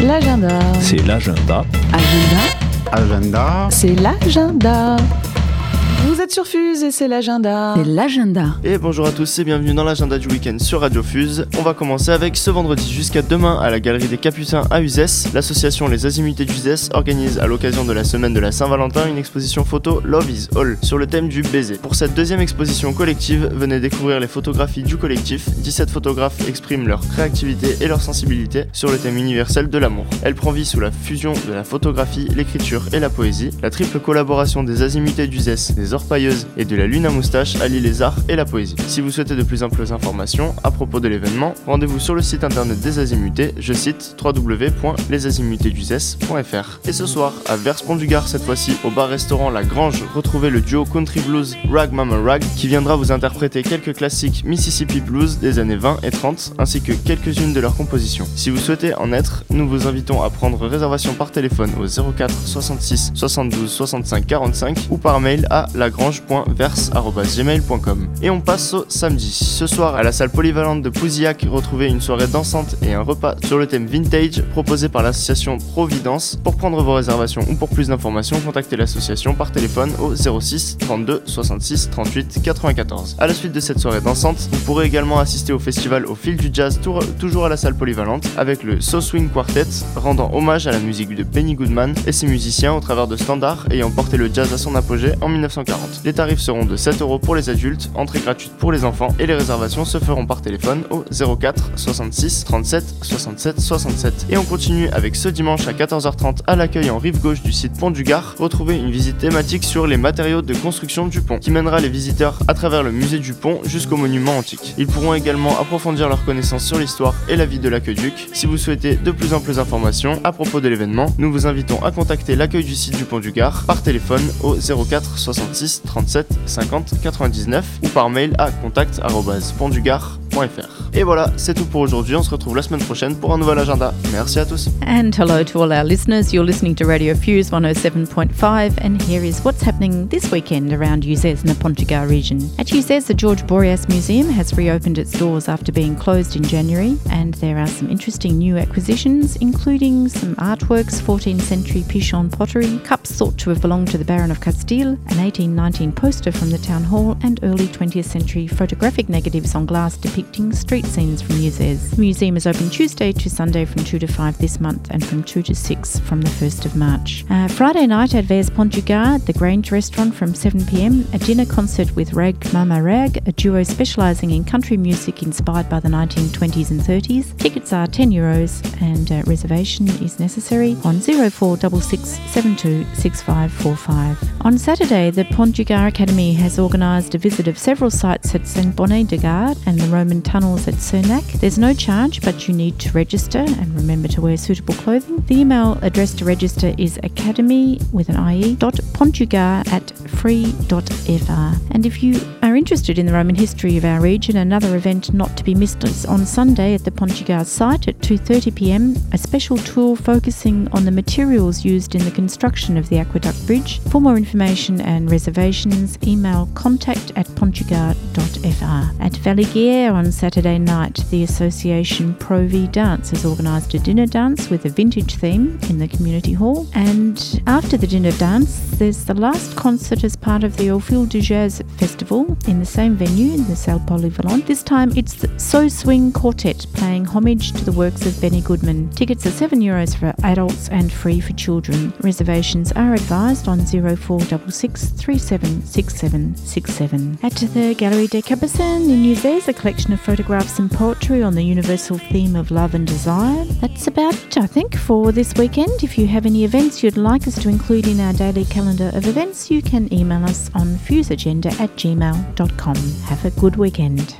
L'agenda. C'est l'agenda. Agenda. Agenda. C'est l'agenda. Vous êtes sur Fuse et c'est l'agenda. C'est l'agenda. Et bonjour à tous et bienvenue dans l'agenda du week-end sur Radio Fuse. On va commencer avec ce vendredi jusqu'à demain à la Galerie des Capucins à Uzès. L'association Les Azimutés d'Uzès organise à l'occasion de la semaine de la Saint-Valentin une exposition photo Love is All sur le thème du baiser. Pour cette deuxième exposition collective, venez découvrir les photographies du collectif. 17 photographes expriment leur créativité et leur sensibilité sur le thème universel de l'amour. Elle prend vie sous la fusion de la photographie, l'écriture et la poésie. La triple collaboration des Azimutés d'Uzès, des Et de la Lune à moustache allie les arts et la poésie. Si vous souhaitez de plus amples informations à propos de l'événement, rendez-vous sur le site internet des Azimutés, je cite www.lesazimutéduzès.fr. Et ce soir, à Verspont du Gard cette fois-ci, au bar-restaurant La Grange, retrouvez le duo country blues Rag Mama Rag qui viendra vous interpréter quelques classiques Mississippi Blues des années 20 et 30 ainsi que quelques-unes de leurs compositions. Si vous souhaitez en être, nous vous invitons à prendre réservation par téléphone au 04 66 72 65 45 ou par mail à Et on passe au samedi. Ce soir, à la salle polyvalente de Pouzillac, retrouvez une soirée dansante et un repas sur le thème vintage proposé par l'association Providence. Pour prendre vos réservations ou pour plus d'informations, contactez l'association par téléphone au 06 32 66 38 94. À la suite de cette soirée dansante, vous pourrez également assister au festival au fil du jazz toujours à la salle polyvalente avec le So Swing Quartet rendant hommage à la musique de Benny Goodman et ses musiciens au travers de standards ayant porté le jazz à son apogée en 1940. Les tarifs seront de 7 euros pour les adultes, entrée gratuite pour les enfants et les réservations se feront par téléphone au 04 66 37 67 67. Et on continue avec ce dimanche à 14h30 à l'accueil en rive gauche du site Pont du Gard, retrouvez une visite thématique sur les matériaux de construction du pont qui mènera les visiteurs à travers le musée du pont jusqu'au monument antique. Ils pourront également approfondir leurs connaissances sur l'histoire et la vie de l'aqueduc. Si vous souhaitez de plus amples informations à propos de l'événement, nous vous invitons à contacter l'accueil du site du Pont du Gard par téléphone au 04 66 37 50 99 ou par mail à contact@pontdugard.fr. Et voilà, c'est tout pour aujourd'hui. On se retrouve la semaine prochaine pour un nouvel agenda. Merci à tous. And hello to all our listeners. You're listening to Radio Fuse 107.5, and here is what's happening this weekend around Uzes in the Pont du Gard region. At Uzes, the Georges Borias Museum has reopened its doors after being closed in January, and there are some interesting new acquisitions, including some artworks, 14th century Pichon pottery, cups thought to have belonged to the Baron of Castille, an 1819 poster from the town hall, and early 20th century photographic negatives on glass depicting street scenes from Uzes. The museum is open Tuesday to Sunday from 2 to 5 this month and from 2 to 6 from the 1st of March. Uh, Friday night at Vers Pont du Gard, the Grange restaurant from 7pm, a dinner concert with Rag Mama Rag, a duo specialising in country music inspired by the 1920s and 30s. Tickets are 10 euros and uh, reservation is necessary on 0466 72 6545. On Saturday, the Pont du Gard Academy has organised a visit of several sites at Saint-Bonnet-du-Gard and the Roman tunnels at Sernhac. There's no charge, but you need to register and remember to wear suitable clothing. The email address to register is academy with an IE dot pontdugard at free.fr. And if you are interested in the Roman history of our region, another event not to be missed is on Sunday at the Pont du Gard site at 2:30 p.m. A special tour focusing on the materials used in the construction of the aqueduct bridge. For more information and reservations, email contact at pontdugard.fr. At Valliguières on Saturday night, the association Providence has organised a dinner dance with a vintage theme in the community hall. And after the dinner dance, there's the last concert as part of the Fil du Jazz Festival in the same venue in the Salle Polyvalente. This time it's the So Swing Quartet playing homage to the works of Benny Goodman. Tickets are 7 euros for adults and free for children. Reservations are advised on 0466 376767. At the Galerie des Capucins in Uzes, a collection of photographs and poetry on the universal theme of love and desire. That's about it, I think, for this weekend. If you have any events you'd like us to include in our daily calendar of events, you can email us on fuseagenda at gmail.com. Have a good weekend.